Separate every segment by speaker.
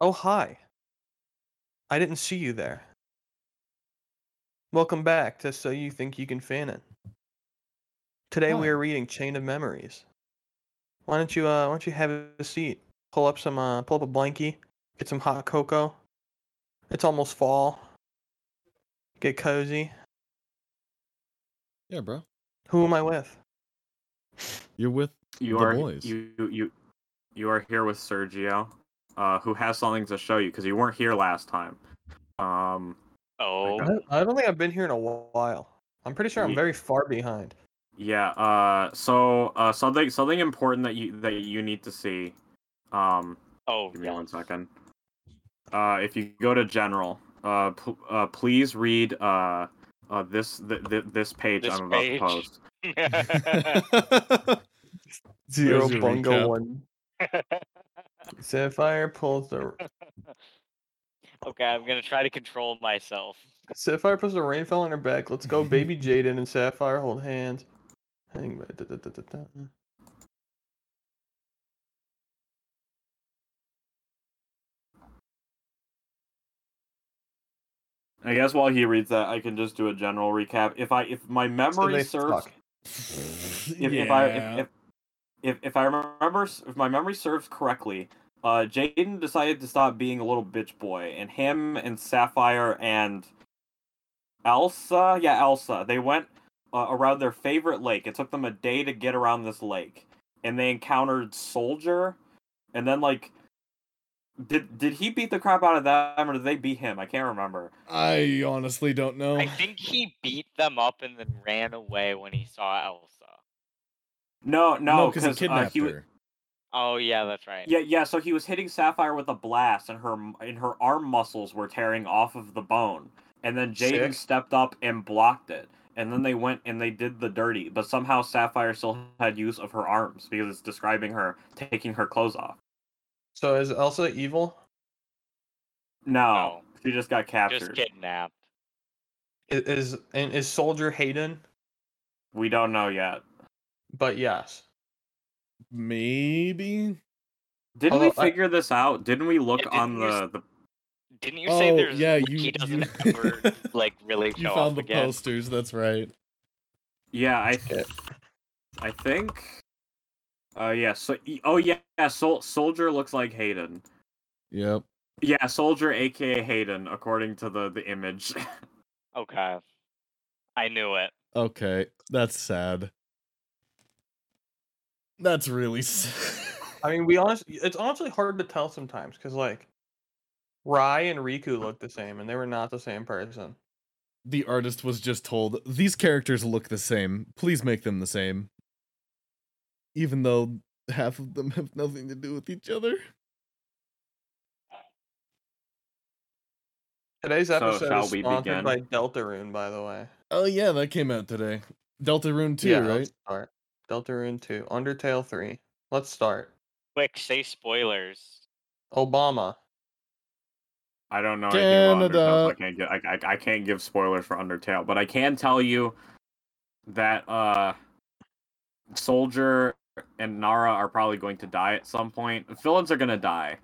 Speaker 1: Oh, hi. I didn't see you there. Welcome back to So You Think You Can Fan It. Today we are reading Chain of Memories. Why don't you uh why don't you have a seat? Pull up some uh pull up a blankie, get some hot cocoa. It's almost fall. Get cozy.
Speaker 2: Yeah, bro.
Speaker 1: Who am I with?
Speaker 2: You're with
Speaker 3: You
Speaker 2: the
Speaker 3: are
Speaker 2: boys.
Speaker 3: you you you are here with Sergio, uh, who has something to show you because you weren't here last time. Um,
Speaker 4: Oh,
Speaker 3: Okay.
Speaker 1: I I don't think I've been here in a while. I'm pretty sure I'm very far behind.
Speaker 3: yeah. Uh, so uh, something something important that you that you need to see. Um,
Speaker 4: oh,
Speaker 3: give me
Speaker 4: yeah.
Speaker 3: one second. Uh, if you go to general, uh, pl- uh please read uh, uh this th- th- this page
Speaker 4: This
Speaker 3: I'm about
Speaker 4: page?
Speaker 3: to post.
Speaker 1: Zero
Speaker 2: There's
Speaker 1: bungo one. Sapphire pulls the
Speaker 4: okay, I'm gonna try to control myself.
Speaker 1: Sapphire puts the rainfell on her back. Let's go, baby Jaden and Sapphire hold hands. Hang da, da, da, da, da.
Speaker 3: I guess while he reads that, I can just do a general recap. If I if my memory serves
Speaker 1: suck.
Speaker 3: if, if I if, if if if I remember if my memory serves correctly, uh, Jaden decided to stop being a little bitch boy, and him and Sapphire and Elsa, yeah, Elsa, they went uh, around their favorite lake. It took them a day to get around this lake, and they encountered Soldier, and then like. Did did he beat the crap out of them or did they beat him? I can't remember.
Speaker 2: I honestly don't know.
Speaker 4: I think he beat them up and then ran away when he saw Elsa.
Speaker 3: No, no,
Speaker 2: because he
Speaker 3: uh,
Speaker 2: kidnapped
Speaker 3: he, wa-
Speaker 2: her.
Speaker 4: Oh yeah, that's right.
Speaker 3: Yeah, yeah. So he was hitting Sapphire with a blast, and her and her arm muscles were tearing off of the bone. And then Jaden stepped up and blocked it. And then they went and they did the dirty. But somehow Sapphire still had use of her arms because it's describing her taking her clothes off.
Speaker 1: So is Elsa evil?
Speaker 3: No,
Speaker 4: No.
Speaker 3: she just got
Speaker 4: Just
Speaker 3: captured.
Speaker 4: kidnapped.
Speaker 1: I- Is and is Soldier Hayden?
Speaker 3: We don't know yet.
Speaker 1: But yes. Maybe.
Speaker 3: Didn't
Speaker 2: Maybe.
Speaker 3: we
Speaker 1: Although I-
Speaker 3: figure this out? Didn't we look
Speaker 4: Yeah,
Speaker 3: on
Speaker 4: didn't you
Speaker 3: the,
Speaker 4: s-
Speaker 3: the
Speaker 4: Didn't you say
Speaker 2: Oh,
Speaker 4: there's
Speaker 2: yeah,
Speaker 4: like,
Speaker 2: you-
Speaker 4: he doesn't
Speaker 2: you-
Speaker 4: ever like really show
Speaker 2: You found the
Speaker 4: again?
Speaker 2: posters. That's right.
Speaker 3: Yeah, I th- I think. Uh, yeah. So, oh yeah, yeah. Sol- Soldier looks like Hayden.
Speaker 2: Yep.
Speaker 3: Yeah, Soldier, aka Hayden, according to the the image.
Speaker 4: Okay. I knew it.
Speaker 2: Okay, that's sad. That's really sad.
Speaker 1: I mean, we honestly, it's honestly hard to tell sometimes because like, Rai and Riku look the same, and they were not the same person.
Speaker 2: the artist was just told these characters look the same. Please make them the same. Even though half of them have nothing to do with each other.
Speaker 1: Today's episode
Speaker 3: shall
Speaker 1: is
Speaker 3: we
Speaker 1: sponsored
Speaker 3: begin?
Speaker 1: by Deltarune, by the way.
Speaker 2: Oh yeah, that came out today. Deltarune 2,
Speaker 1: yeah,
Speaker 2: right?
Speaker 1: Let's. Deltarune two, Undertale three. Let's start.
Speaker 4: Quick, say spoilers.
Speaker 1: Obama.
Speaker 3: I don't know anything about Undertale, so I can't give I, I, I can't give spoilers for Undertale, but I can tell you that uh, Soldier and Nara are probably going to die at some point. Villains are gonna die.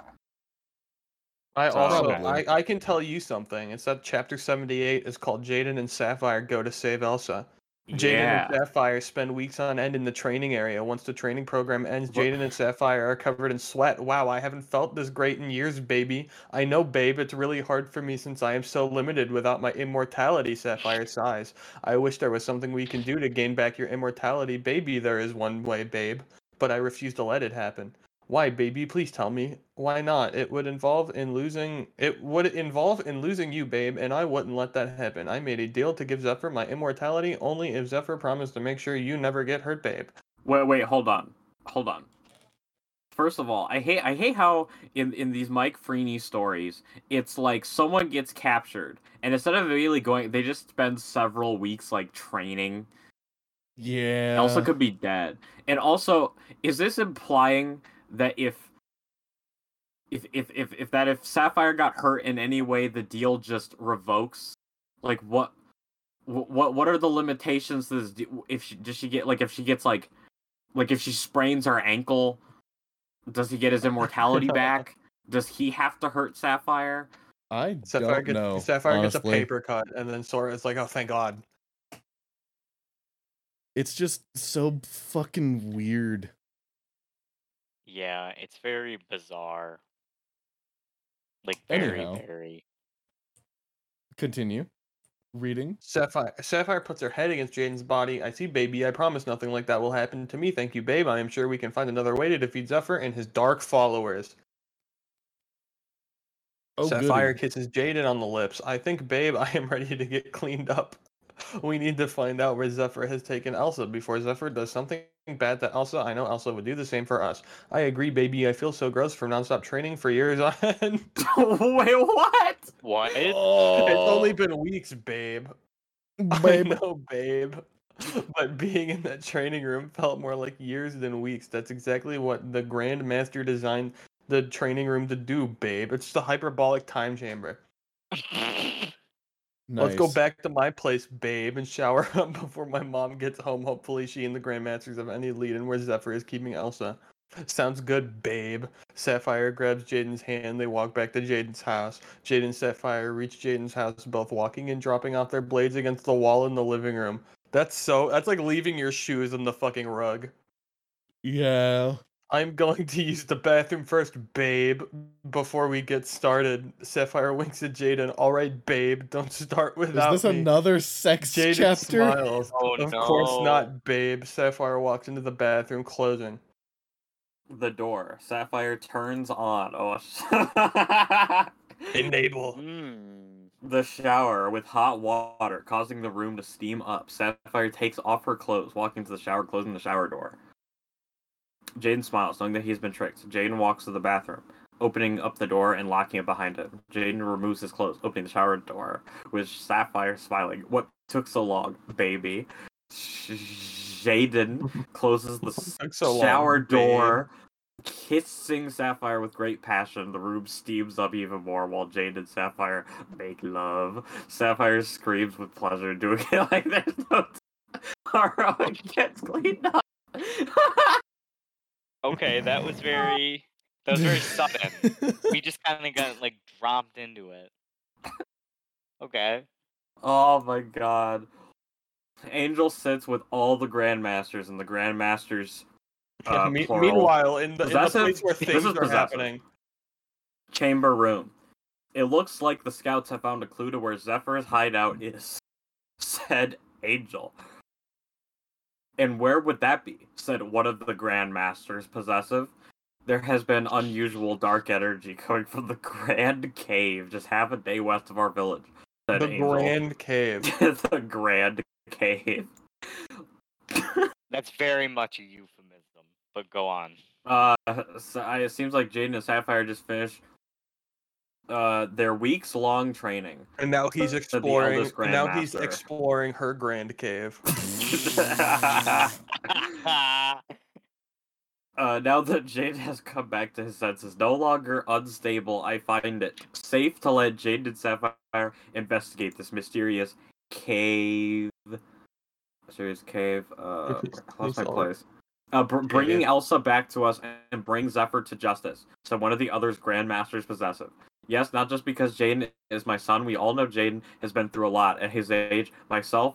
Speaker 1: I
Speaker 3: So-
Speaker 1: also
Speaker 2: Probably.
Speaker 1: I, I can tell you something. It's that chapter seventy eight is called Jaden and Sapphire go to save Elsa. Jaden
Speaker 3: yeah.
Speaker 1: and Sapphire spend weeks on end in the training area. Once the training program ends, Jaden and Sapphire are covered in sweat. Wow, I haven't felt this great in years, baby. I know, babe, it's really hard for me since I am so limited without my immortality, Sapphire sighs. I wish there was something we can do to gain back your immortality, baby. There is one way, babe. But I refuse to let it happen. Why, baby? Please tell me. Why not? It would involve in losing. It would involve in losing you, babe, and I wouldn't let that happen. I made a deal to give Zephyr my immortality only if Zephyr promised to make sure you never get hurt, babe.
Speaker 3: Wait, wait, hold on, hold on. First of all, I hate I hate how in in these Mike Freeney stories, it's like someone gets captured, and instead of immediately going, they just spend several weeks like training.
Speaker 2: Yeah.
Speaker 3: Elsa could be dead. And also, is this implying that if if if if, if that if Sapphire got hurt in any way, the deal just revokes? Like what what what are the limitations to this de- if she does she get like if she gets like like if she sprains her ankle, does he get his immortality back? Does he have to hurt Sapphire?
Speaker 2: I
Speaker 1: Sapphire
Speaker 2: don't
Speaker 1: gets
Speaker 2: know.
Speaker 1: Sapphire gets a paper cut, and then Sora's like, "Oh, thank God."
Speaker 2: It's just so fucking weird.
Speaker 4: Yeah, it's very bizarre. Like very,
Speaker 2: Anyhow.
Speaker 4: very.
Speaker 2: Continue. Reading.
Speaker 1: Sapphire Sapphire puts her head against Jaden's body. I see, baby. I promise nothing like that will happen to me. Thank you, babe. I am sure we can find another way to defeat Zephyr and his dark followers.
Speaker 2: Oh,
Speaker 1: Sapphire
Speaker 2: goody.
Speaker 1: kisses Jaden on the lips. I think, babe, I am ready to get cleaned up. We need to find out where Zephyr has taken Elsa before Zephyr does something bad that Elsa. I know Elsa would do the same for us. I agree, baby. I feel so gross from nonstop training for years on.
Speaker 3: Wait, what?
Speaker 4: What?
Speaker 2: Oh,
Speaker 1: It's only oh. been weeks, babe. I
Speaker 2: babe.
Speaker 1: know, babe. But being in that training room felt more like years than weeks. That's exactly what the Grand Master designed the training room to do, babe. It's the hyperbolic time chamber. Let's go back to my place, babe, and shower up before my mom gets home. Hopefully, she and the Grandmasters have any lead in where Zephyr is keeping Elsa. Sounds good, babe. Sapphire grabs Jaden's hand. They walk back to Jaden's house. Jaden and Sapphire reach Jaden's house, both walking and dropping off their blades against the wall in the living room. That's so. That's like leaving your shoes in the fucking rug.
Speaker 2: Yeah.
Speaker 1: I'm going to use the bathroom first, babe, before we get started. Sapphire winks at Jaden. All right, babe, don't start without
Speaker 2: Is
Speaker 1: without
Speaker 2: this
Speaker 1: me.
Speaker 2: another sex
Speaker 1: Jaden
Speaker 2: chapter?
Speaker 1: smiles.
Speaker 4: Oh,
Speaker 1: of course not, babe. Sapphire walks into the bathroom, closing.
Speaker 3: The door. Sapphire turns on. Oh, sh-
Speaker 1: Enable.
Speaker 4: Hmm.
Speaker 3: the shower with hot water, causing the room to steam up. Sapphire takes off her clothes, walking to the shower, closing the shower door. Jaden smiles, knowing that he's been tricked. Jaden walks to the bathroom, opening up the door and locking it behind him. Jaden removes his clothes, opening the shower door, with Sapphire smiling. What took so long, baby? Jaden closes the
Speaker 1: so long,
Speaker 3: shower
Speaker 1: babe.
Speaker 3: door, kissing Sapphire with great passion. The room steams up even more while Jade and Sapphire make love. Sapphire screams with pleasure, doing it like there's no. tomorrow. Alright, gets cleaned up.
Speaker 4: Okay, that was very. That was very sudden. we just kind of got like dropped into it. Okay.
Speaker 3: oh my god. Angel sits with all the Grandmasters, and the Grandmasters. Uh,
Speaker 1: Me-
Speaker 3: plural.
Speaker 1: meanwhile, in the, in the place where
Speaker 3: this
Speaker 1: things
Speaker 3: is
Speaker 1: are happening,
Speaker 3: chamber room. It looks like the scouts have found a clue to where Zephyr's hideout is, said Angel. And where would that be? said one of the Grandmasters, possessive. There has been unusual dark energy coming from the Grand Cave, just half a day west of our village, said
Speaker 1: the
Speaker 3: Angel.
Speaker 1: Grand Cave.
Speaker 3: the Grand Cave.
Speaker 4: That's very much a euphemism, but go on.
Speaker 3: Uh, so I, it seems like Jaden and Sapphire just finished uh their weeks long training.
Speaker 1: And now he's exploring. and now he's exploring her Grand Cave.
Speaker 3: Uh, now that Jade has come back to his senses, no longer unstable, I find it safe to let Jade and Sapphire investigate this mysterious cave. Mysterious cave. Uh,
Speaker 1: It's-
Speaker 3: lost my place. Uh, br- bringing
Speaker 1: Cave.
Speaker 3: Elsa back to us and bring Zephyr to justice. So one of the others Grandmasters possessive. Yes, not just because Jaden is my son. We all know Jaden has been through a lot at his age. Myself,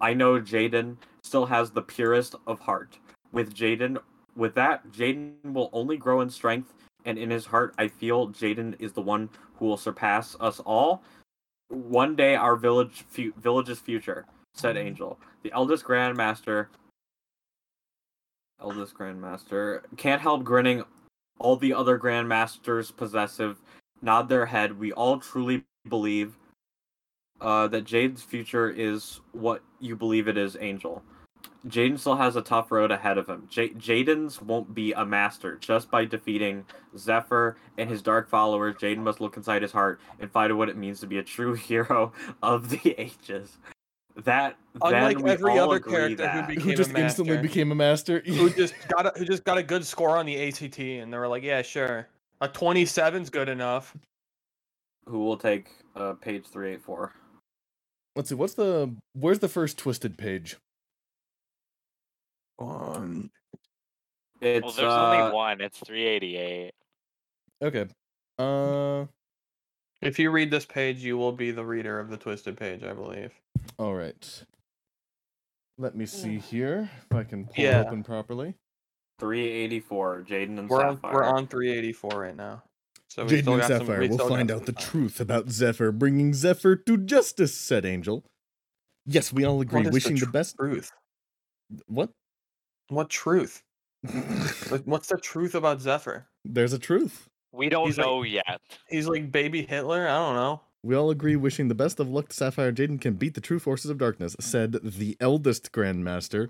Speaker 3: I know Jaden still has the purest of heart. With Jaden, with that, Jaden will only grow in strength, and in his heart, I feel Jaden is the one who will surpass us all. One day, our village, fu- village's future," said mm-hmm. Angel. The eldest Grandmaster, eldest Grandmaster, can't help grinning. All the other Grandmasters possessive nod their head. We all truly believe uh, that Jade's future is what you believe it is, Angel. Jaden still has a tough road ahead of him. J- Jaden's won't be a master just by defeating Zephyr and his dark followers. Jaden must look inside his heart and find out what it means to be a true hero of the ages. That
Speaker 1: Unlike
Speaker 3: then we
Speaker 1: every
Speaker 3: all
Speaker 1: other
Speaker 3: agree
Speaker 1: character who became
Speaker 2: Who
Speaker 1: a
Speaker 2: just instantly became a master?
Speaker 1: who just got a, who just got a good score on the ACT, and they were like, "Yeah, sure, a 27's good enough."
Speaker 3: who will take uh, page three eight four.
Speaker 2: Let's see. What's the? Where's the first twisted page?
Speaker 1: Um,
Speaker 3: It's
Speaker 4: well, there's
Speaker 3: uh,
Speaker 4: only one. It's 388.
Speaker 2: Okay. Uh,
Speaker 1: If you read this page, you will be the reader of the twisted page, I believe.
Speaker 2: all right. Let me see here if I can pull
Speaker 1: Yeah.
Speaker 2: it open properly.
Speaker 3: 384, Jaden and
Speaker 1: We're on,
Speaker 3: Sapphire.
Speaker 1: we're on 384 right now. So we
Speaker 2: Jaden
Speaker 1: still
Speaker 2: and
Speaker 1: got some-
Speaker 2: Sapphire
Speaker 1: we
Speaker 2: will
Speaker 1: still
Speaker 2: find out the
Speaker 1: time.
Speaker 2: truth about Zephyr, bringing Zephyr to justice," said Angel. Yes, we all agree. Wishing the,
Speaker 1: tr-
Speaker 2: best.
Speaker 1: truth.
Speaker 2: What?
Speaker 1: What truth? Like, What's the truth about Zephyr?
Speaker 2: There's a truth.
Speaker 4: We don't
Speaker 1: He's like-
Speaker 4: know yet.
Speaker 1: He's like baby Hitler. I don't know.
Speaker 2: We all agree wishing the best of luck to Sapphire Jaden can beat the true forces of darkness, said the eldest Grandmaster.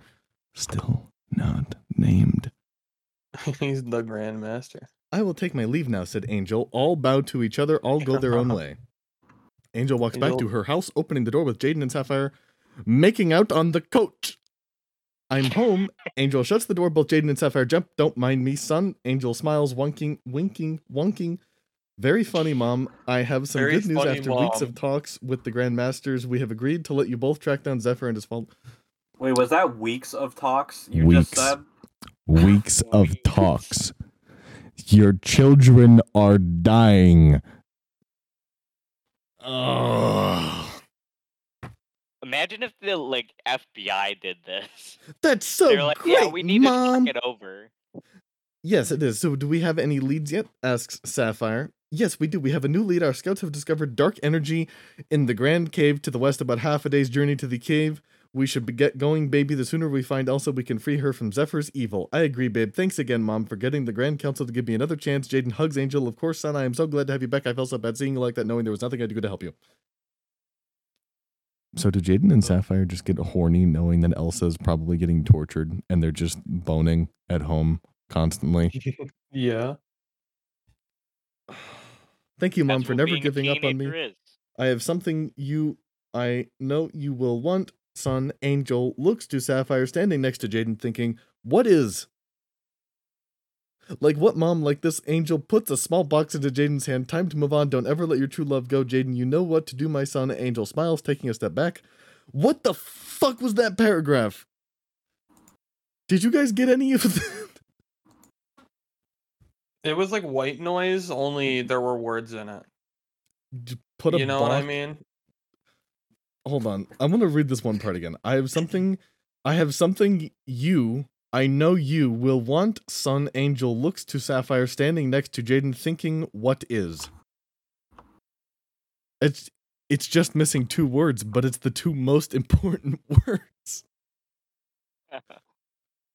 Speaker 2: Still not named.
Speaker 1: He's the Grandmaster.
Speaker 2: I will take my leave now, said Angel. All bow to each other, all go their own way. Angel walks back to her house, opening the door with Jaden and Sapphire making out on the coach. I'm home. Angel shuts the door. Both Jaden and Sapphire jump. Don't mind me, son. Angel smiles, wonking, winking, wonking. Very funny, Mom. I have some
Speaker 1: Very
Speaker 2: good news
Speaker 1: funny,
Speaker 2: after weeks of talks with the Grandmasters. We have agreed to let you both track down Zephyr and his fault.
Speaker 3: Wait, was that weeks of talks you
Speaker 2: Weeks.
Speaker 3: just said?
Speaker 2: Weeks
Speaker 4: of
Speaker 2: talks. Your children are dying. Oh,
Speaker 4: Imagine if the like FBI did this.
Speaker 2: that's so
Speaker 4: They're like,
Speaker 2: great,
Speaker 4: yeah, we need
Speaker 2: Mom.
Speaker 4: to talk it over.
Speaker 2: Yes, it is. So, do we have any leads yet? asks Sapphire. Yes, we do. We have a new lead. Our scouts have discovered dark energy in the Grand Cave to the west, about half a day's journey to the cave. We should be get going, baby. The sooner we find Elsa, we can free her from Zephyr's evil. I agree, babe. Thanks again, Mom, for getting the Grand Council to give me another chance. Jaden hugs Angel. Of course, son, I am so glad to have you back. I felt so bad seeing you like that, knowing there was nothing I could do to help you. So, do Jaden and Sapphire just get horny, knowing that Elsa's probably getting tortured and they're just boning at home constantly?
Speaker 1: Yeah.
Speaker 2: Thank you, Mom,
Speaker 4: That's
Speaker 2: for never giving up on me.
Speaker 4: is.
Speaker 2: I have something you I know you will want, son. Angel looks to Sapphire standing next to Jaden, thinking, What is? Like what mom like this angel puts a small box into Jaden's hand. Time to move on. Don't ever let your true love go, Jaden. You know what to do, my son. Angel smiles, taking a step back. What the fuck was that paragraph? Did you guys get any of that?
Speaker 1: It was like white noise, only there were words in it.
Speaker 2: Put a
Speaker 1: you know what I mean?
Speaker 2: Hold on. I'm gonna read this one part again. I have something. I have something you. I know you will want. Sun Angel looks to Sapphire standing next to Jaden, thinking, "What is?" It's it's just missing two words, but it's the two most important words.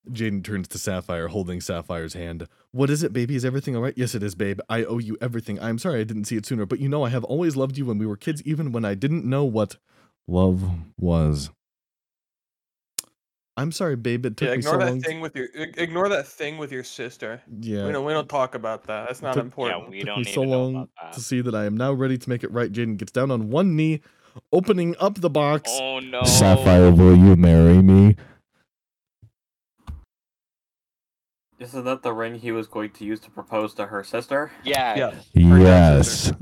Speaker 2: Jaden turns to Sapphire, holding Sapphire's hand. What is it, baby? Is everything all right? Yes, it is, babe. I owe you everything. I'm sorry I didn't see it sooner, but you know I have always loved you when we were kids, even when I didn't know what love was. I'm sorry, babe. It took
Speaker 1: Yeah,
Speaker 2: me so
Speaker 1: ignore that
Speaker 2: long.
Speaker 1: thing with your ignore that thing with your sister.
Speaker 2: yeah,
Speaker 1: We don't we don't talk about that. That's not
Speaker 2: took-
Speaker 1: important.
Speaker 4: Yeah, we
Speaker 2: took
Speaker 4: don't
Speaker 2: me
Speaker 4: need
Speaker 2: so
Speaker 4: to know
Speaker 2: long
Speaker 4: about that.
Speaker 2: to see that I am now ready to make it right. Jaden gets down on one knee, opening up the box.
Speaker 4: Oh no.
Speaker 2: Sapphire, will you marry me?
Speaker 3: Isn't that the ring he was going to use to propose to her sister?
Speaker 4: Yeah.
Speaker 1: Yeah. Her dad's sister.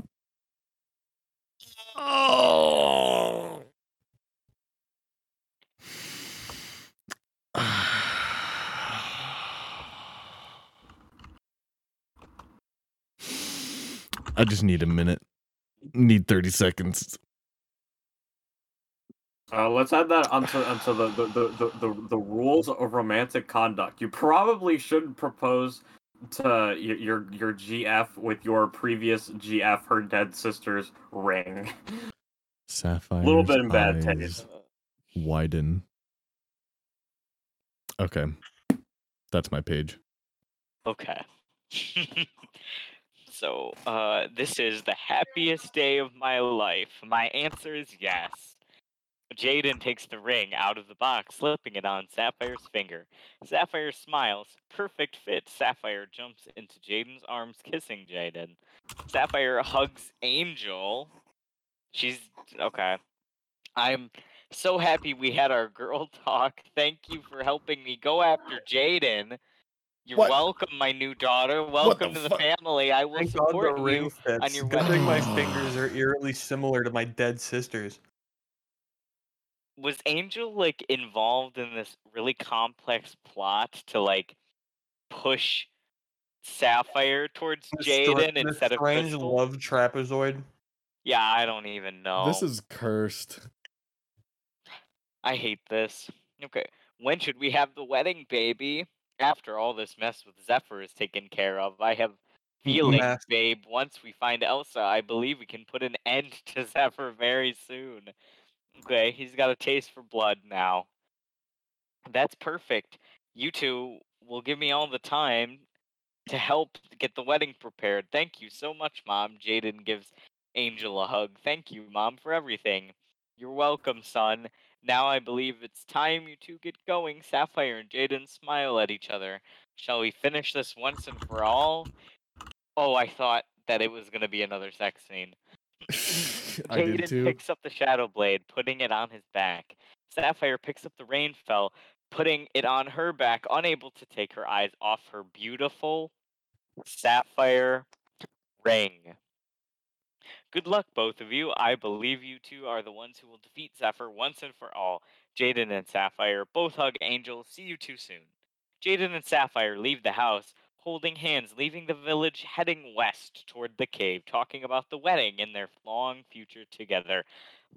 Speaker 2: Oh. I just need a minute. Need 30 seconds.
Speaker 3: Uh, let's add that onto onto the the, the, the, the the rules of romantic conduct. You probably shouldn't propose to y- your your GF with your previous GF, her dead sister's ring.
Speaker 2: Sapphire.
Speaker 3: A little bit in bad taste.
Speaker 2: Widen. Okay. That's my page.
Speaker 4: Okay. so, uh, this is the happiest day of my life. My answer is yes. Jaden takes the ring out of the box, slipping it on Sapphire's finger. Sapphire smiles. Perfect fit. Sapphire jumps into Jaden's arms, kissing Jaden. Sapphire hugs Angel. She's okay. I'm so happy we had our girl talk. Thank you for helping me go after Jaden. You're
Speaker 2: What?
Speaker 4: welcome, my new daughter. Welcome
Speaker 2: the
Speaker 4: to the
Speaker 2: fuck?
Speaker 4: family. I will
Speaker 1: Thank God
Speaker 4: support
Speaker 1: the
Speaker 4: you.
Speaker 1: ring fits.
Speaker 4: your
Speaker 1: Good thing my fingers are eerily similar to my dead sisters.
Speaker 4: Was Angel like involved in this really complex plot to like push Sapphire towards Jaden instead of
Speaker 1: strange love trapezoid.
Speaker 4: Yeah, I don't even know.
Speaker 2: This is cursed.
Speaker 4: I hate this. Okay, when should we have the wedding, baby? After all this mess with Zephyr is taken care of, I have mm-hmm. feelings,
Speaker 1: Mess.
Speaker 4: babe. Once we find Elsa, I believe we can put an end to Zephyr very soon. Okay, he's got a taste for blood now. That's perfect. You two will give me all the time to help get the wedding prepared. Thank you so much, Mom. Jaden gives Angel a hug. Thank you, Mom, for everything. You're welcome, son. Now I believe it's time you two get going. Sapphire and Jaden smile at each other. Shall we finish this once and for all? Oh, I thought that it was going to be another sex scene. Jaden picks up the Shadow Blade, putting it on his back. Sapphire picks up the Rainfell, putting it on her back, unable to take her eyes off her beautiful sapphire ring. Good luck, both of you. I believe you two are the ones who will defeat Zephyr once and for all. Jaden and Sapphire both hug Angel. See you two soon. Jaden and Sapphire leave the house, holding hands, leaving the village, heading west toward the cave, talking about the wedding and their long future together.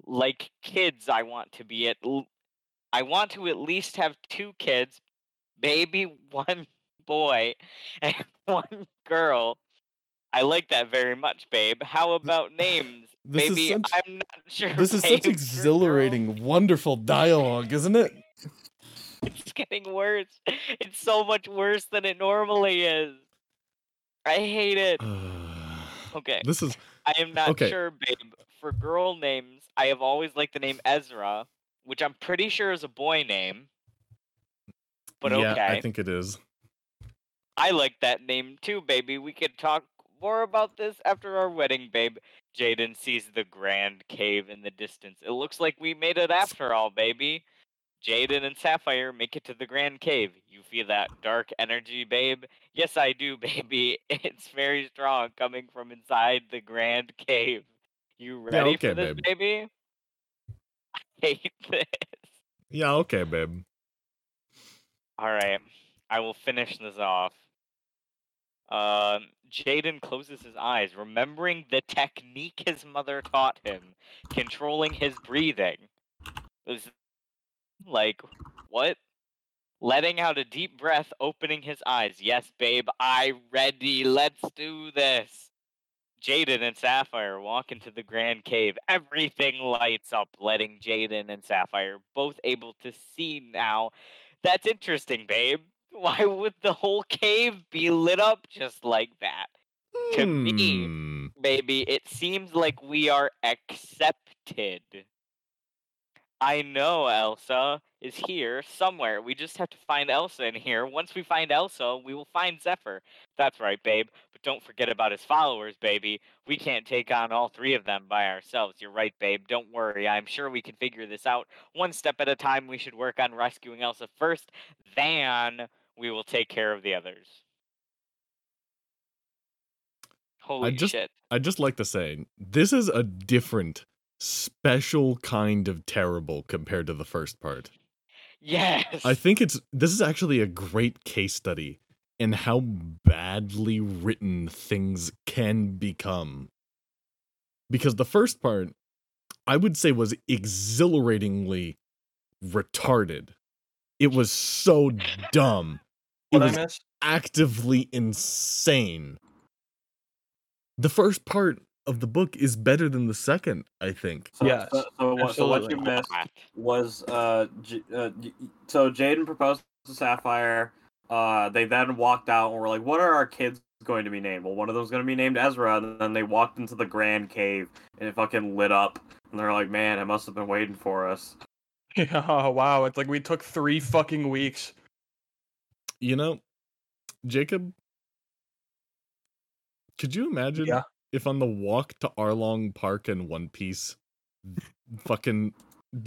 Speaker 4: Like kids, I want to be at. L- I want to at least have two kids, maybe one boy and one girl. I like that very much, babe. How about names?
Speaker 2: This
Speaker 4: Maybe
Speaker 2: such-
Speaker 4: I'm not sure.
Speaker 2: This is such exhilarating, wonderful dialogue, isn't it?
Speaker 4: It's getting worse. It's so much worse than it normally is. I hate it. Okay.
Speaker 2: this is
Speaker 4: I am not
Speaker 2: Okay.
Speaker 4: sure, babe. For girl names, I have always liked the name Ezra, which I'm pretty sure is a boy name. But
Speaker 2: yeah,
Speaker 4: okay.
Speaker 2: I think it is.
Speaker 4: I like that name too, baby. We could talk more about this after our wedding, babe. Jaden sees the grand cave in the distance. It looks like we made it after all, baby. Jaden and Sapphire make it to the grand cave. You feel that dark energy, babe? Yes, I do, baby. It's very strong coming from inside the grand cave. You
Speaker 2: Yeah,
Speaker 4: ready
Speaker 2: okay,
Speaker 4: for this,
Speaker 2: babe.
Speaker 4: baby? I hate this.
Speaker 2: Yeah, okay, babe.
Speaker 4: All right, I will finish this off. Um, Jaden closes his eyes, remembering the technique his mother taught him, controlling his breathing. It was like, what? Letting out a deep breath, opening his eyes. Yes, babe, I ready. Let's do this. Jaden and Sapphire walk into the Grand Cave. Everything lights up, letting Jaden and Sapphire both able to see now. That's interesting, babe. Why would the whole cave be lit up just like that? To me,
Speaker 2: Hmm.
Speaker 4: baby, it seems like we are accepted. I know Elsa is here somewhere. We just have to find Elsa in here. Once we find Elsa, we will find Zephyr. That's right, babe. But don't forget about his followers, baby. We can't take on all three of them by ourselves. You're right, babe. Don't worry. I'm sure we can figure this out. One step at a time, we should work on rescuing Elsa first. Then we will take care of the others. Holy
Speaker 2: just-
Speaker 4: shit.
Speaker 2: I'd just like to say this is a different, special kind of terrible compared to the first part.
Speaker 4: Yes.
Speaker 2: I think it's this is actually a great case study in how badly written things can become. Because the first part, I would say, was exhilaratingly retarded. It was so dumb. It
Speaker 1: What I
Speaker 2: was
Speaker 1: miss?
Speaker 2: actively insane. The first part of the book is better than the second, I think.
Speaker 3: So,
Speaker 1: Yes,
Speaker 3: so, so, what, so what you missed was uh, J- uh y- y- so Jaden proposed to Sapphire. Uh, they then walked out and were like, "What are our kids going to be named?" Well, one of them's going to be named Ezra. And then they walked into the Grand Cave and it fucking lit up. And they're like, "Man, it must have been waiting for us."
Speaker 1: Yeah, oh, wow. It's like we took three fucking weeks.
Speaker 2: You know, Jacob, could you imagine
Speaker 1: Yeah.
Speaker 2: if on the walk to Arlong Park in One Piece, fucking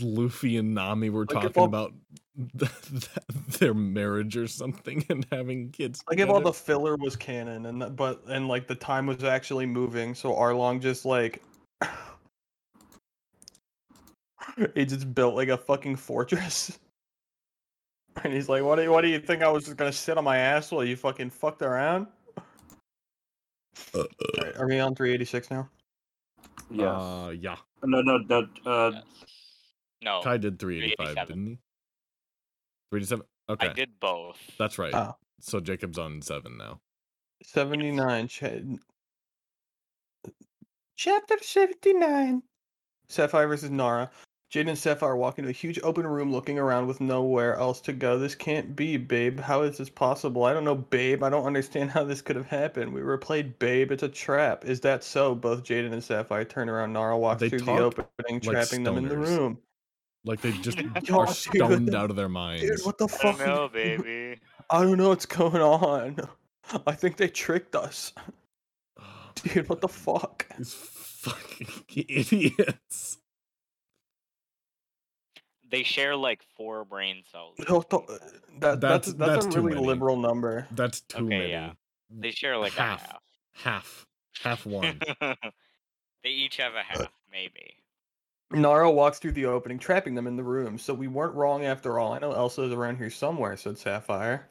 Speaker 2: Luffy and Nami were
Speaker 1: Like,
Speaker 2: talking
Speaker 1: all-
Speaker 2: about their marriage or something and having kids?
Speaker 1: Like if all the filler was canon and th- but and like the time was actually moving, so Arlong just like it just built like a fucking fortress. And he's like, "What do you, what do you think I was just gonna sit on my ass while you fucking fucked around?" Alright, are we on 386 now?
Speaker 3: Yes.
Speaker 2: Uh, yeah.
Speaker 3: no, no, no. Uh,
Speaker 4: Yes. No,
Speaker 2: Kai did 385, didn't he? 387? Okay.
Speaker 4: I did both.
Speaker 2: That's right.
Speaker 1: Oh.
Speaker 2: So Jacob's on 7 now.
Speaker 1: 79. Cha- Chapter 79. Sapphire versus Nara. Jade and Sapphire walk into a huge open room looking around with nowhere else to go. This can't be, babe. How is this possible? I don't know, babe. I don't understand how this could have happened. We were played, babe. It's a trap. Is that so? Both Jaden and Sapphire turn around. Nara walks
Speaker 2: They
Speaker 1: through the
Speaker 2: talk
Speaker 1: opening,
Speaker 2: like
Speaker 1: trapping them in the room.
Speaker 2: Like they just are
Speaker 1: dude,
Speaker 2: stoned out of their minds.
Speaker 1: Dude, what the
Speaker 4: I
Speaker 1: fuck?
Speaker 4: don't know, baby.
Speaker 1: I don't know what's going on. I think they tricked us. Dude, what the fuck?
Speaker 2: These fucking idiots.
Speaker 4: They share like four brain cells.
Speaker 1: What the- uh, that, that's,
Speaker 2: That's-
Speaker 1: that's,
Speaker 2: that's
Speaker 1: a really
Speaker 2: many.
Speaker 1: liberal number.
Speaker 2: That's too
Speaker 4: Okay,
Speaker 2: many.
Speaker 4: yeah. They share like
Speaker 2: half.
Speaker 4: a
Speaker 2: Half. Half one.
Speaker 4: they each have a uh, half, maybe.
Speaker 1: Nara walks through the opening, trapping them in the room. So we weren't wrong after all. I know Elsa's around here somewhere, said Sapphire.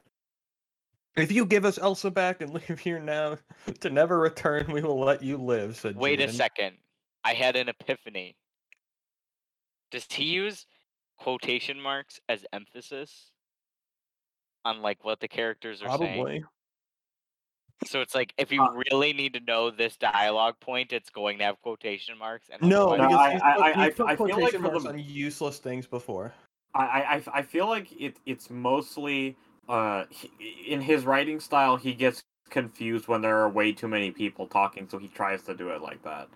Speaker 1: If you give us Elsa back and leave here now to never return, we will let you live, said
Speaker 4: Wait a second. I had an epiphany. Does he use quotation marks as emphasis on like what the characters are saying?
Speaker 1: Probably.
Speaker 4: So it's like if you
Speaker 3: Uh,
Speaker 4: really need to know this dialogue point, it's going to have quotation marks. And
Speaker 1: No,
Speaker 3: No,
Speaker 1: because
Speaker 3: I- I-
Speaker 1: put,
Speaker 3: I-
Speaker 1: he's put
Speaker 3: I feel like
Speaker 1: quotation
Speaker 3: for
Speaker 1: marks
Speaker 3: the-
Speaker 1: on useless things before.
Speaker 3: I, I, I- I feel like it, it's mostly uh, he- in his writing style. He gets confused when there are way too many people talking, so he tries to do it like that.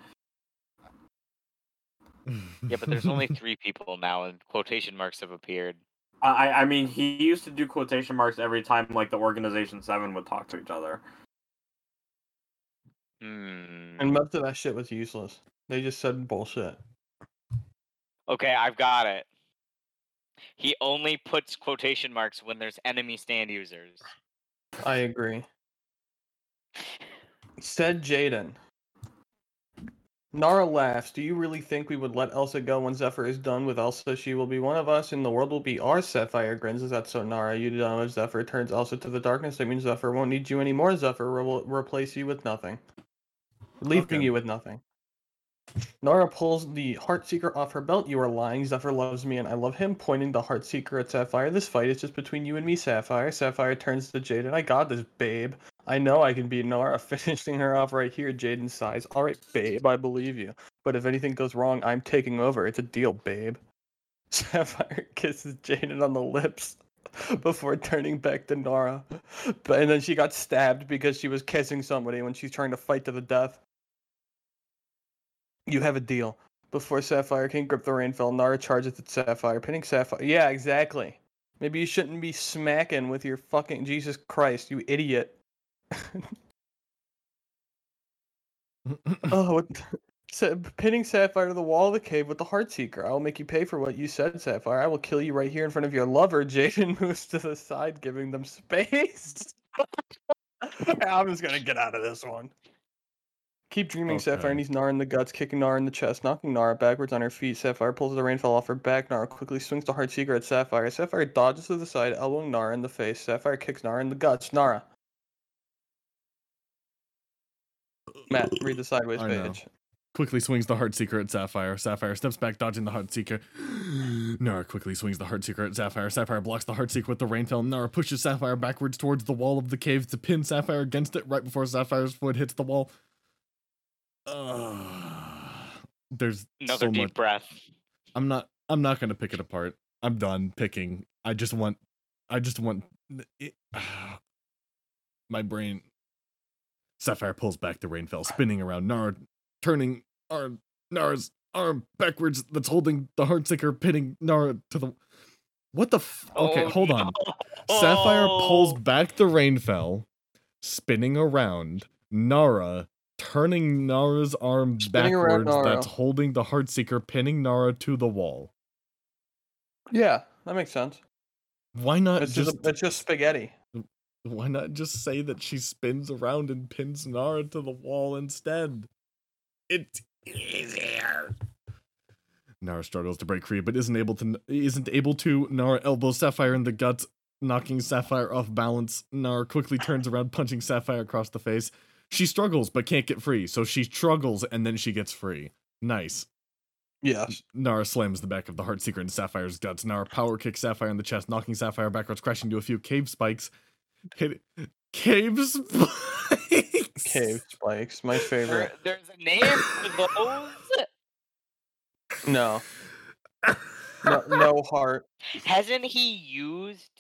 Speaker 4: Yeah, but there's only three people now, and quotation marks have appeared.
Speaker 3: I, I- I mean, he used to do quotation marks every time like the Organization Seven would talk to each other.
Speaker 4: Hmm.
Speaker 1: And most of that shit was useless. They just said bullshit.
Speaker 4: Okay, I've got it. He only puts quotation marks when there's enemy stand users.
Speaker 1: I agree. Said Jaden. Nara laughs. Do you really think we would let Elsa go when Zephyr is done with Elsa? She will be one of us, and the world will be ours. Sapphire grins. Is that so, Nara? You know, if Zephyr turns Elsa to the darkness, that means Zephyr won't need you anymore. Zephyr will replace you with nothing, leaving
Speaker 2: Okay.
Speaker 1: you with nothing. Nara pulls the Heartseeker off her belt. You are lying. Zephyr loves me, and I love him. Pointing the Heartseeker at Sapphire. This fight is just between you and me, Sapphire. Sapphire turns to Jaden. I got this, babe. I know I can beat Nara, finishing her off right here. Jaden sighs. All right, babe, I believe you. But if anything goes wrong, I'm taking over. It's a deal, babe. Sapphire kisses Jaden on the lips before turning back to Nara. But and then she got stabbed because she was kissing somebody when she's trying to fight to the death. You have a deal. Before Sapphire can grip the rainfell, Nara charges at Sapphire, pinning Sapphire. Yeah, exactly. Maybe you shouldn't be smacking with your fucking Jesus Christ, you idiot. Oh, what? Sa- pinning Sapphire to the wall of the cave with the Heartseeker. I will make you pay for what you said, Sapphire. I will kill you right here in front of your lover. Jaden moves to the side, giving them space. I'm just gonna get out of this one. Keep dreaming, Sapphire
Speaker 2: Okay.
Speaker 1: knees Nara in the guts, kicking Nara in the chest, knocking Nara backwards on her feet. Sapphire pulls the rainfell off her back. Nara quickly swings the Heartseeker at Sapphire. Sapphire dodges to the side, elbowing Nara in the face. Sapphire kicks Nara in the guts. Nara. Matt, read the sideways
Speaker 2: I know.
Speaker 1: page.
Speaker 2: quickly swings the Heartseeker at Sapphire. Sapphire steps back, dodging the Heartseeker. Nara quickly swings the Heartseeker at Sapphire. Sapphire blocks the Heartseeker with the Rainfell. Nara pushes Sapphire backwards towards the wall of the cave to pin Sapphire against it right before Sapphire's foot hits the wall. Ugh. there's
Speaker 4: Another
Speaker 2: so
Speaker 4: deep
Speaker 2: much.
Speaker 4: breath.
Speaker 2: I'm not. I'm not gonna pick it apart. I'm done picking. I just want. I just want. It, my brain. Sapphire pulls back the rain rainfell, spinning around Nara, turning arm Nara's arm backwards. That's holding the heartseeker, pinning Nara to the. What the? F- okay,
Speaker 4: Oh,
Speaker 2: hold on.
Speaker 4: no.
Speaker 2: Sapphire pulls
Speaker 4: Oh.
Speaker 2: back the rainfell, spinning around Nara, turning Nara's arm
Speaker 1: Spinning
Speaker 2: backwards.
Speaker 1: Nara.
Speaker 2: That's holding the heartseeker, pinning Nara to the wall.
Speaker 1: Yeah, that makes sense.
Speaker 2: Why not
Speaker 1: It's
Speaker 2: just,
Speaker 1: just, it's just spaghetti.
Speaker 2: Why not just say that she spins around and pins Nara to the wall instead? It's easier. Nara struggles to break free, but isn't able to. Isn't able to. Nara elbows Sapphire in the guts, knocking Sapphire off balance. Nara quickly turns around, punching Sapphire across the face. She struggles but can't get free, so she struggles and then she gets free. Nice.
Speaker 1: Yeah.
Speaker 2: Nara slams the back of the Heart Heartseeker into Sapphire's guts. Nara power kicks Sapphire in the chest, knocking Sapphire backwards, crashing into a few cave spikes. Hit cave spikes.
Speaker 1: Cave spikes, my
Speaker 4: There,
Speaker 1: favorite.
Speaker 4: there's a name for those.
Speaker 1: No. No, no heart.
Speaker 4: Hasn't he used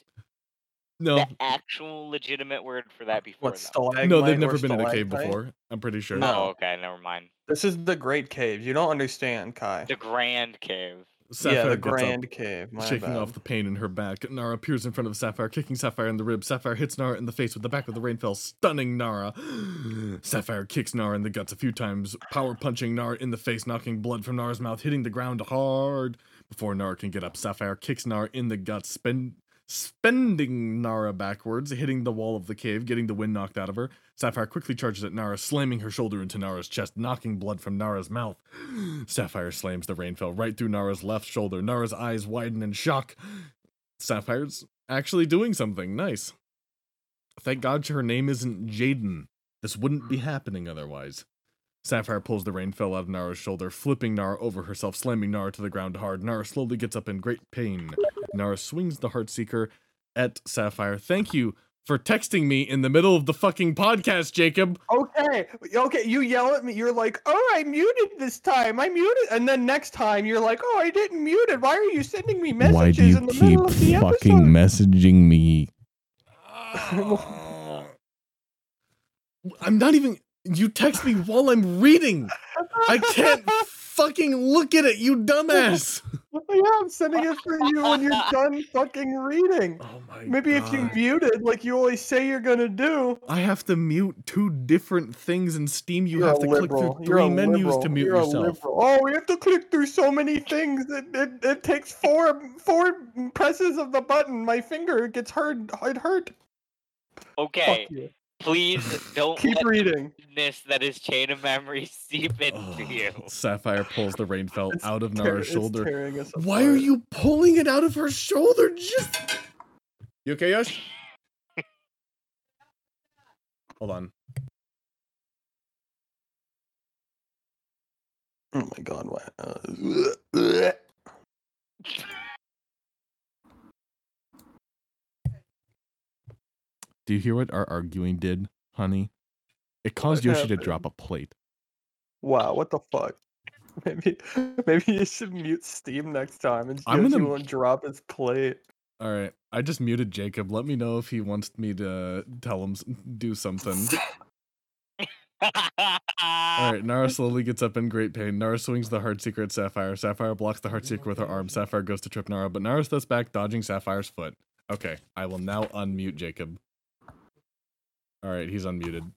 Speaker 2: No,
Speaker 4: the actual legitimate word for that before?
Speaker 1: What
Speaker 4: though?
Speaker 1: stalagmite?
Speaker 2: no, they've never been in a cave
Speaker 1: stalactite?
Speaker 2: before. I'm pretty sure.
Speaker 1: Oh, no.
Speaker 4: Oh, okay, never mind.
Speaker 1: This is the Great Cave. You don't understand, Kai.
Speaker 4: The Grand Cave.
Speaker 2: Sapphire
Speaker 1: yeah, the Grand Cave. My
Speaker 2: shaking
Speaker 1: bad.
Speaker 2: off the pain in her back. Nara appears in front of Sapphire, kicking Sapphire in the ribs. Sapphire hits Nara in the face with the back of the rainfell, stunning Nara. Sapphire kicks Nara in the guts a few times, power punching Nara in the face, knocking blood from Nara's mouth, hitting the ground hard. Before Nara can get up, Sapphire kicks Nara in the guts, spin, spending Nara backwards, hitting the wall of the cave, getting the wind knocked out of her. Sapphire quickly charges at Nara, slamming her shoulder into Nara's chest, knocking blood from Nara's mouth. Sapphire slams the rainfell right through Nara's left shoulder. Nara's eyes widen in shock. Sapphire's actually doing something nice. Thank God her name isn't Jaden. This wouldn't be happening otherwise. Sapphire pulls the rainfell out of Nara's shoulder, flipping Nara over herself, slamming Nara to the ground hard. Nara slowly gets up in great pain. Nara swings the Heartseeker at Sapphire. Thank you for texting me in the middle of the fucking podcast, Jacob.
Speaker 1: Okay, okay. You yell at me. You're like, "Oh, I muted this time. I muted," and then next time you're like, "Oh, I didn't mute it. Why are you sending me messages in the middle of the episode?"
Speaker 2: Fucking messaging me? I'm not even. You text me while I'm reading. I can't fucking look at it, you dumbass.
Speaker 1: yeah, I'm sending it for you when you're done fucking reading.
Speaker 2: Oh my
Speaker 1: Maybe if you muted, like you always say you're gonna do.
Speaker 2: I have to mute two different things in Steam. You
Speaker 1: You're
Speaker 2: have to
Speaker 1: liberal.
Speaker 2: click through three menus
Speaker 1: liberal.
Speaker 2: to mute
Speaker 1: You're
Speaker 2: yourself.
Speaker 1: Oh, we have to click through so many things. It, it, it takes four four presses of the button. My finger gets hurt. It hurt.
Speaker 4: Okay,
Speaker 1: Fuck you.
Speaker 4: Please don't
Speaker 1: Keep
Speaker 4: let
Speaker 1: reading.
Speaker 4: This goodness that is chain of memory seep into
Speaker 2: Oh,
Speaker 4: you.
Speaker 2: Sapphire pulls the rainfell
Speaker 1: It's
Speaker 2: out of Nara's
Speaker 1: it's
Speaker 2: shoulder. Why are you pulling it out of her shoulder? Just. You okay, Yosh? Hold on.
Speaker 1: Oh my god! What? Uh,
Speaker 2: Do you hear what our arguing did, honey? It caused Yoshi to drop a plate.
Speaker 1: wow! What the fuck? Maybe maybe you should mute Steam next time and
Speaker 2: I'm
Speaker 1: Yoshi
Speaker 2: gonna-
Speaker 1: won't drop his plate.
Speaker 2: All right, I just muted Jacob. Let me know if he wants me to tell him do something. All right, Nara slowly gets up in great pain. Nara swings the Heartseeker at Sapphire. Sapphire blocks the Heartseeker with her arm. Sapphire goes to trip Nara, but Nara steps back, dodging Sapphire's foot. Okay, I will now unmute Jacob. All right, he's unmuted.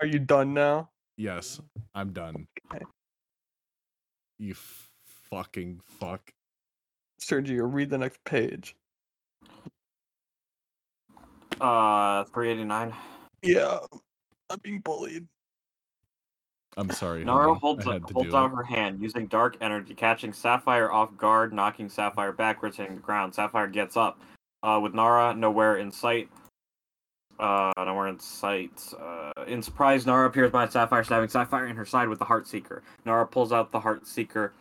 Speaker 1: Are you done now?
Speaker 2: Yes, I'm done.
Speaker 1: Okay.
Speaker 2: You f- fucking fuck.
Speaker 1: Sergio, read the next page.
Speaker 3: Uh, 389.
Speaker 1: Yeah, I'm being bullied.
Speaker 2: I'm sorry.
Speaker 3: Nara
Speaker 2: honey.
Speaker 3: holds,
Speaker 2: I
Speaker 3: up, holds out
Speaker 2: it.
Speaker 3: her hand, using dark energy, catching Sapphire off guard, knocking Sapphire backwards, hitting the ground. Sapphire gets up. Uh, with Nara nowhere in sight. Uh, nowhere in sight. Uh, in surprise, Nara appears by Sapphire, stabbing Sapphire in her side with the Heart Seeker. Nara pulls out the Heart Seeker.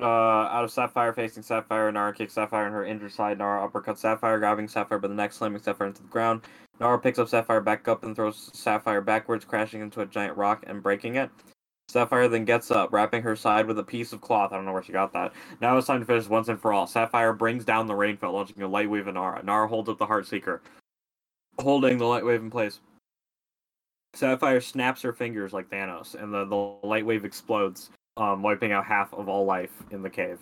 Speaker 3: Uh, out of Sapphire, facing Sapphire. Nara kicks Sapphire in her injured side. Nara uppercuts Sapphire, grabbing Sapphire by the neck, slamming Sapphire into the ground. Nara picks up Sapphire back up and throws Sapphire backwards, crashing into a giant rock and breaking it. Sapphire then gets up, wrapping her side with a piece of cloth. I don't know where she got that. Now it's time to finish once and for all. Sapphire brings down the rainfell, launching a light wave at Nara. Nara holds up the Heart Seeker, holding the light wave in place. Sapphire snaps her fingers like Thanos, and the, the light wave explodes, um, wiping out half of all life in the cave.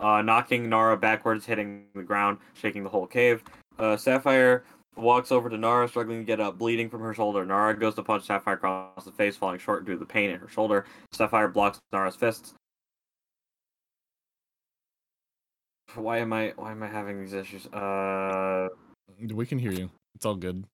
Speaker 3: Uh, knocking Nara backwards, hitting the ground, shaking the whole cave. Uh, Sapphire walks over to Nara, struggling to get up, bleeding from her shoulder. Nara goes to punch Sapphire across the face, falling short due to the pain in her shoulder. Sapphire blocks Nara's fists. Why am I why am I having these issues? Uh
Speaker 2: We can hear you. It's all good.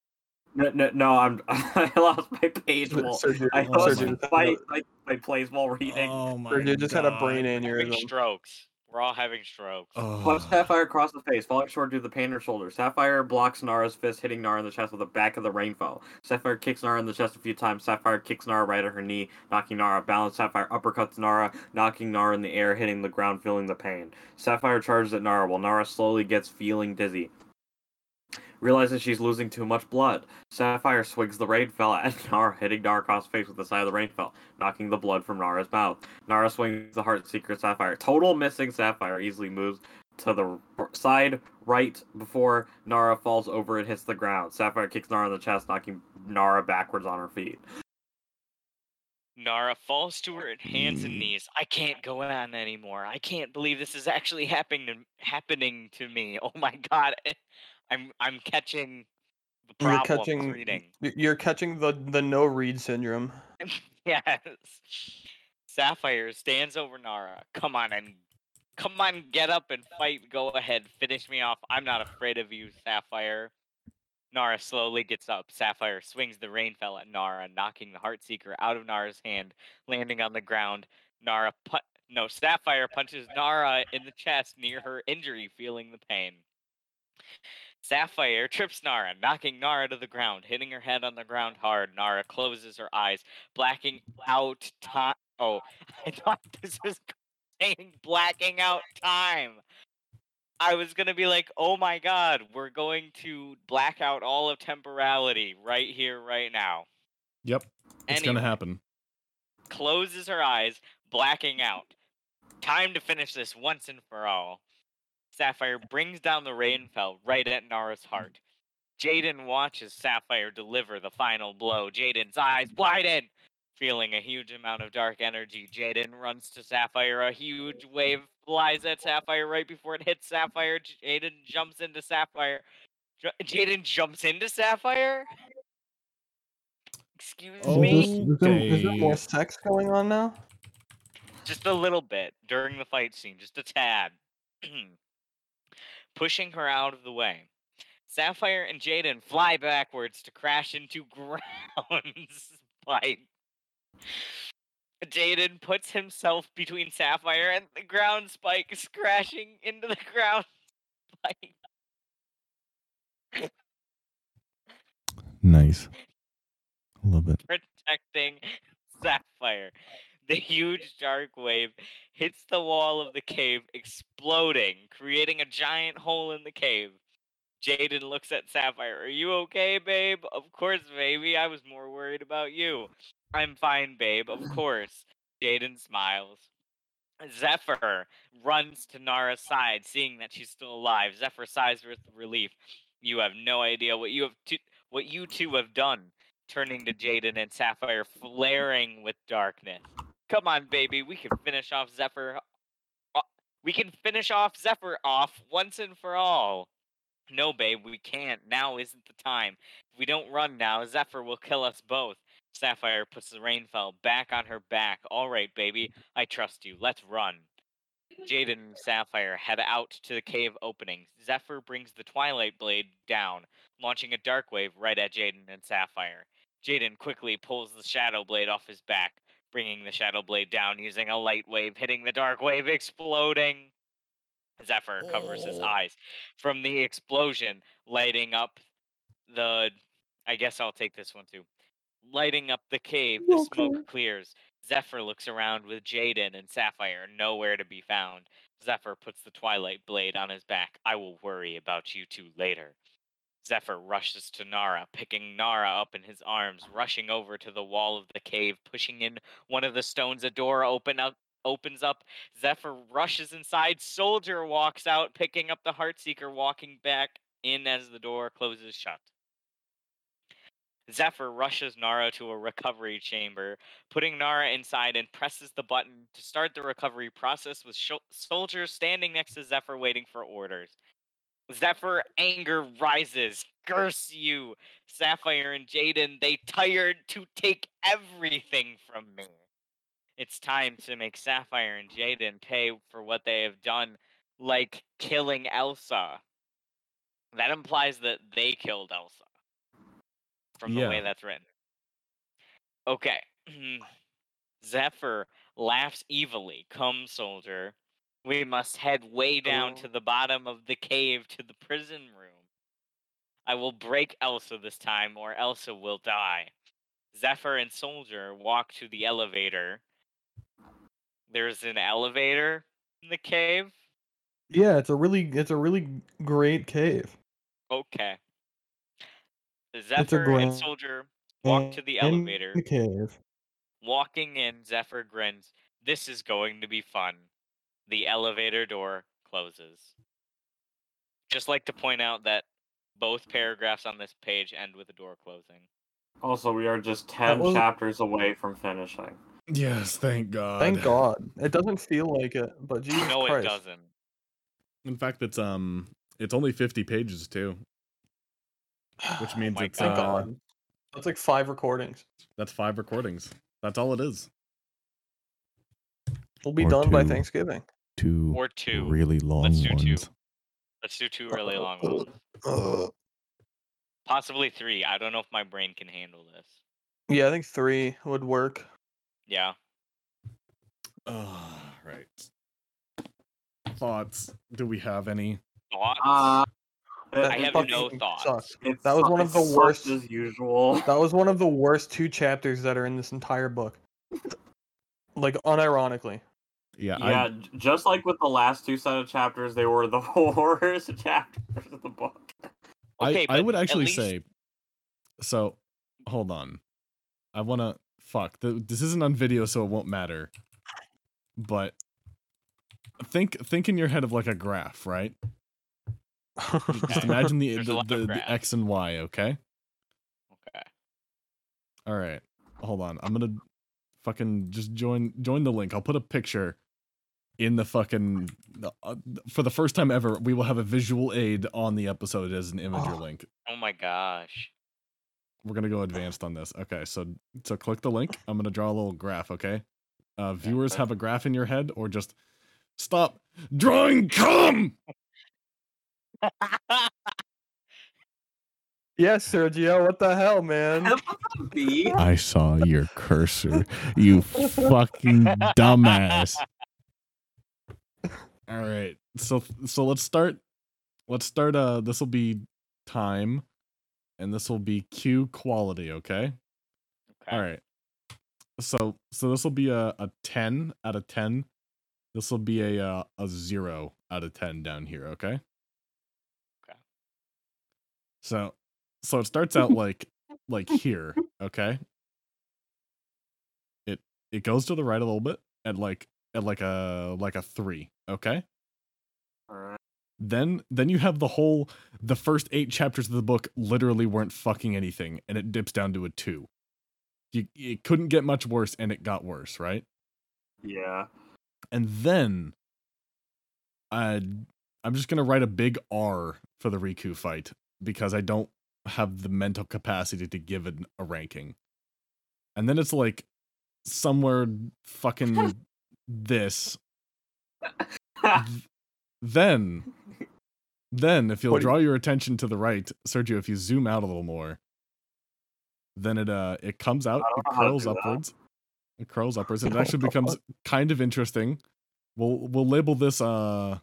Speaker 3: no no, no I'm I lost my page while
Speaker 1: Sergio,
Speaker 3: I
Speaker 2: Oh,
Speaker 3: lost
Speaker 1: Sergio,
Speaker 3: my,
Speaker 1: a-
Speaker 3: my, my plays while reading.
Speaker 2: Oh my
Speaker 1: Sergio just had a brain
Speaker 4: Having
Speaker 1: aneurysm.
Speaker 4: strokes. We're all having strokes.
Speaker 2: Oh.
Speaker 3: Punch Sapphire across the face, falling short due to the pain in her shoulder. Sapphire blocks Nara's fist, hitting Nara in the chest with the back of the rainfell. Sapphire kicks Nara in the chest a few times. Sapphire kicks Nara right at her knee, knocking Nara balance. Sapphire uppercuts Nara, knocking Nara in the air, hitting the ground, feeling the pain. Sapphire charges at Nara while Nara slowly gets feeling dizzy. Realizing she's losing too much blood, Sapphire swings the rainfell at Nara, hitting Nara across the face with the side of the rainfell, knocking the blood from Nara's mouth. Nara swings the Heart Seeker Sapphire. Total missing Sapphire easily moves to the side right before Nara falls over and hits the ground. Sapphire kicks Nara in the chest, knocking Nara backwards on her feet.
Speaker 4: Nara falls to her hands and knees. I can't go on anymore. I can't believe this is actually happening happening to me. Oh my god. I'm I'm catching the
Speaker 1: You're catching
Speaker 4: reading.
Speaker 1: you're catching the the no read syndrome.
Speaker 4: yes. Sapphire stands over Nara. Come on and come on, get up and fight. Go ahead, finish me off. I'm not afraid of you, Sapphire. Nara slowly gets up. Sapphire swings the rainfell at Nara, knocking the Heartseeker out of Nara's hand, landing on the ground. Nara pu- no, Sapphire punches Nara in the chest near her injury, feeling the pain. Sapphire trips Nara, knocking Nara to the ground, hitting her head on the ground hard. Nara closes her eyes, blacking out time. Oh, I thought this was saying blacking out time. I was gonna be like, oh my god, we're going to black out all of temporality right here, right now.
Speaker 2: Yep. It's gonna happen.
Speaker 4: Closes her eyes, blacking out. Time to finish this once and for all. Sapphire brings down the rainfell right at Nara's heart. Jaden watches Sapphire deliver the final blow. Jaden's eyes widen. Feeling a huge amount of dark energy, Jaden runs to Sapphire. A huge wave flies at Sapphire right before it hits Sapphire. Jaden jumps into Sapphire. Ju- Jaden jumps into Sapphire? Excuse
Speaker 2: Oh,
Speaker 4: me?
Speaker 1: Is there, is there more
Speaker 2: Okay.
Speaker 1: sex going on now?
Speaker 4: just a little bit during the fight scene, just a tad. Pushing her out of the way. Sapphire and Jaden fly backwards to crash into ground spike. Jaden puts himself between Sapphire and the ground spike, is crashing into the ground spike.
Speaker 2: Nice. Love it.
Speaker 4: protecting Sapphire. The huge dark wave hits the wall of the cave, exploding, creating a giant hole in the cave. Jaden looks at Sapphire. Are you okay, babe? Of course, baby. I was more worried about you. I'm fine, babe. Of course. Jaden smiles. Zephyr runs to Nara's side, seeing that she's still alive. Zephyr sighs with relief. You have no idea what you have to, what you two have done turning to Jaden and Sapphire, flaring with darkness. Come on, baby, we can finish off Zephyr. We can finish off Zephyr off once and for all. No, babe, we can't. Now isn't the time. If we don't run now, Zephyr will kill us both. Sapphire puts the rainfell back on her back. All right, baby, I trust you. Let's run. Jaden and Sapphire head out to the cave opening. Zephyr brings the Twilight Blade down, launching a dark wave right at Jaden and Sapphire. Jaden quickly pulls the Shadow Blade off his back, bringing the Shadow Blade down using a light wave, hitting the dark wave, exploding. Zephyr covers his
Speaker 2: Oh.
Speaker 4: eyes from the explosion, lighting up the. I guess I'll take this one too. Lighting up the cave, the
Speaker 1: Okay.
Speaker 4: smoke clears. Zephyr looks around with Jaden and Sapphire, nowhere to be found. Zephyr puts the Twilight Blade on his back. I will worry about you two later. Zephyr rushes to Nara, picking Nara up in his arms, rushing over to the wall of the cave, pushing in one of the stones. A door open up, opens up. Zephyr rushes inside. Soldier walks out, picking up the Heartseeker, walking back in as the door closes shut. Zephyr rushes Nara to a recovery chamber, putting Nara inside and presses the button to start the recovery process with soldiers standing next to Zephyr waiting for orders. Zephyr anger rises. Curse you! Sapphire and Jaden, they tired to take everything from me. It's time to make Sapphire and Jaden pay for what they have done, like killing Elsa. That implies that they killed Elsa. From the way that's written. Okay. Zephyr laughs evilly. Come, soldier. We must head way down
Speaker 3: Oh.
Speaker 4: to the bottom of the cave to the prison room. I will break Elsa this time, or Elsa will die. Zephyr and Soldier walk to the elevator. There's an elevator in the cave.
Speaker 1: Yeah, it's a really it's a really great cave.
Speaker 4: Okay. Zephyr and Soldier walk to the elevator.
Speaker 1: The cave.
Speaker 4: Walking in, Zephyr grins. This is going to be fun. The elevator door closes. Just like to point out that both paragraphs on this page end with a door closing.
Speaker 3: Also, we are just ten
Speaker 1: was-
Speaker 3: chapters away from finishing.
Speaker 2: Yes, thank God.
Speaker 1: Thank God. It doesn't feel like it, but Jesus
Speaker 4: no,
Speaker 1: Christ.
Speaker 4: it doesn't.
Speaker 2: In fact, it's um, it's only fifty pages too, which means
Speaker 4: my
Speaker 2: it's
Speaker 1: Thank
Speaker 2: uh,
Speaker 1: God. That's like five recordings.
Speaker 2: that's five recordings. That's all it is.
Speaker 1: We'll be
Speaker 5: Or
Speaker 1: done by. Thanksgiving.
Speaker 5: Two
Speaker 4: Or two.
Speaker 5: really long
Speaker 4: Let's do two.
Speaker 5: ones.
Speaker 4: Let's do two really long ones.
Speaker 1: Uh,
Speaker 4: Possibly three. I don't know if my brain can handle this.
Speaker 1: yeah, I think three would work.
Speaker 4: Yeah.
Speaker 2: Ah, right. Thoughts? Do we have any?
Speaker 4: Thoughts?
Speaker 3: Uh,
Speaker 4: I have no thoughts.
Speaker 1: That was one of the worst-
Speaker 3: as usual.
Speaker 1: That was one of the worst two chapters that are in this entire book. Like unironically.
Speaker 2: Yeah,
Speaker 3: Yeah, j- just like with the last two set of chapters, they were the worst chapters of the book.
Speaker 2: I,
Speaker 4: Okay,
Speaker 2: I, I would actually
Speaker 4: least-
Speaker 2: say. So, hold on. I want to fuck. th- This isn't on video, so it won't matter. But think think in your head of like a graph, right? Just imagine the the, the, the x and y. Okay.
Speaker 4: Okay.
Speaker 2: All right. Hold on. I'm gonna fucking just join join the link. I'll put a picture in the fucking uh, for the first time ever. We will have a visual aid on the episode as an image or
Speaker 1: Oh.
Speaker 2: link.
Speaker 4: Oh my gosh.
Speaker 2: We're gonna go advanced on this. Okay, so so click the link. I'm gonna draw a little graph. Okay. Uh, viewers have a graph in your head, or just stop drawing. Come.
Speaker 1: yes, Sergio, what the hell, man?
Speaker 5: I saw your cursor, you fucking dumbass.
Speaker 2: All right. So so let's start. Let's start. Uh, this will be time, and this will be Q quality. Okay.
Speaker 4: Okay.
Speaker 2: All right. So so this will be a, a 10 out of 10. This will be a uh, a 0 out of 10 down here, okay?
Speaker 4: Okay.
Speaker 2: So so it starts out like like here, okay? It it goes to the right a little bit at like at like a like a 3, okay?
Speaker 3: Alright.
Speaker 2: Then then you have the whole the first 8 chapters of the book literally weren't fucking anything and it dips down to a 2. You it couldn't get much worse and it got worse, right?
Speaker 3: Yeah.
Speaker 2: and then I I'm just gonna write a big R for the Riku fight because I don't have the mental capacity to give it a ranking. And then it's like somewhere fucking this. Then then if you'll
Speaker 1: What do you-
Speaker 2: draw your attention to the right, Sergio, if you zoom out a little more, then it uh it comes out, it
Speaker 3: know how to
Speaker 2: curls
Speaker 3: do that.
Speaker 2: upwards. It curls upwards and it actually becomes kind of interesting. We'll we'll label this uh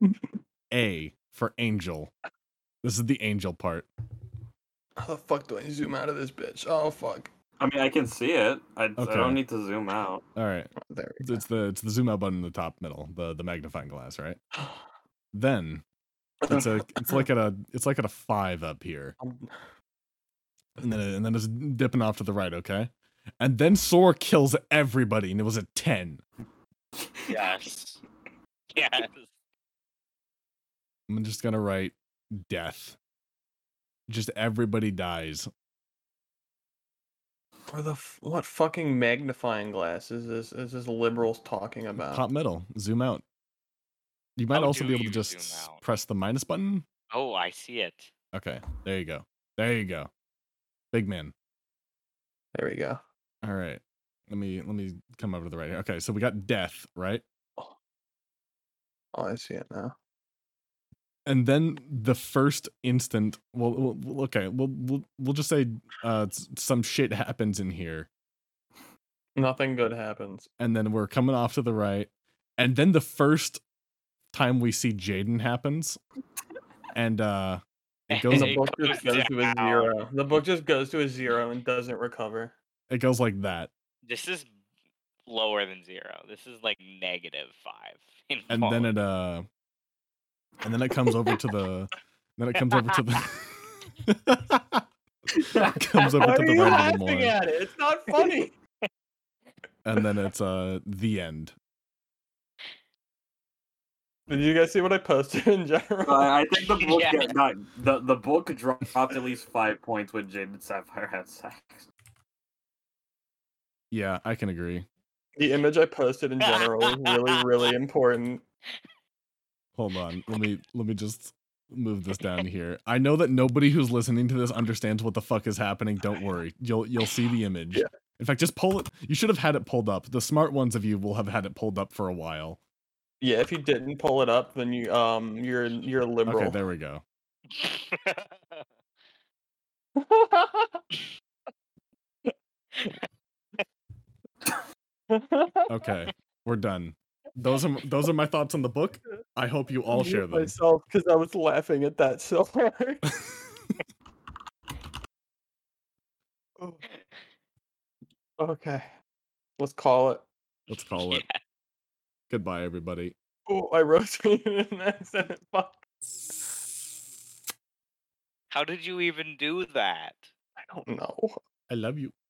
Speaker 2: A for angel. This is the angel part.
Speaker 1: How the fuck do I zoom out of this bitch? Oh fuck.
Speaker 3: I mean, I can see it. I, I don't need to zoom out.
Speaker 2: All right.
Speaker 1: There
Speaker 2: It's,
Speaker 1: we
Speaker 2: it's the it's the zoom out button in the top middle, the the magnifying glass, right? Then it's a it's like at a it's like at a 5 up here.
Speaker 1: Um,
Speaker 2: And then and then it's dipping off to the right, okay? And then Sora kills everybody and it was a 10.
Speaker 4: Yes. Yes.
Speaker 2: I'm just going to write death. Just everybody dies.
Speaker 1: Or the f- what fucking magnifying glass is this? Is this liberals talking about?
Speaker 2: Top middle, zoom out. You might
Speaker 4: How
Speaker 2: also be able to just press the minus button.
Speaker 4: Oh, I see it.
Speaker 2: Okay, there you go. There you go. Big man.
Speaker 1: There we go.
Speaker 2: All right. Let me let me come over to the right here. Okay, so we got death, right?
Speaker 1: Oh, oh I see it now.
Speaker 2: And then the first instant, well, well well, okay, we'll we'll, we'll just say uh some shit happens in here,
Speaker 1: Nothing good happens.
Speaker 2: and then we're coming off to the right, and then the first time we see Jaden happens, and uh, it goes
Speaker 1: And the book just
Speaker 4: goes
Speaker 1: goes to a zero. The book just goes to a zero and doesn't recover.
Speaker 2: it goes like that,
Speaker 4: This is lower than zero. This is like negative five. in
Speaker 2: and then
Speaker 4: quality.
Speaker 2: it uh, and then it comes over to the, then it comes over to the. it comes over
Speaker 1: Why
Speaker 2: to
Speaker 1: are
Speaker 2: the
Speaker 1: you
Speaker 2: right of the
Speaker 1: laughing
Speaker 2: morning,
Speaker 1: at it? It's not funny.
Speaker 2: and then it's uh the end.
Speaker 1: Did you guys see what I posted in general?
Speaker 3: I, I think the book
Speaker 4: Yeah.
Speaker 3: get- not, the the book dropped at least five points when Jade and Sapphire had sex.
Speaker 2: Yeah, I can agree.
Speaker 1: The image I posted in general was really, really important.
Speaker 2: Hold on. Let me let me just move this down here. I know that nobody who's listening to this understands what the fuck is happening. Don't worry. You'll you'll see the image.
Speaker 1: Yeah.
Speaker 2: In fact, just pull it. You should have had it pulled up. The smart ones of you will have had it pulled up for a while.
Speaker 1: Yeah, if you didn't pull it up, then you um you're you're a liberal.
Speaker 2: Okay, there we go. Okay, we're done. Those are those are my thoughts on the book. I hope you all share them.
Speaker 1: myself because I was laughing at that so hard. Oh. okay, let's call it.
Speaker 2: Let's call it.
Speaker 4: Yeah.
Speaker 2: Goodbye, everybody.
Speaker 1: Oh, I rotated an accident. Fuck.
Speaker 4: How did you even do that?
Speaker 1: I don't know.
Speaker 2: I love you.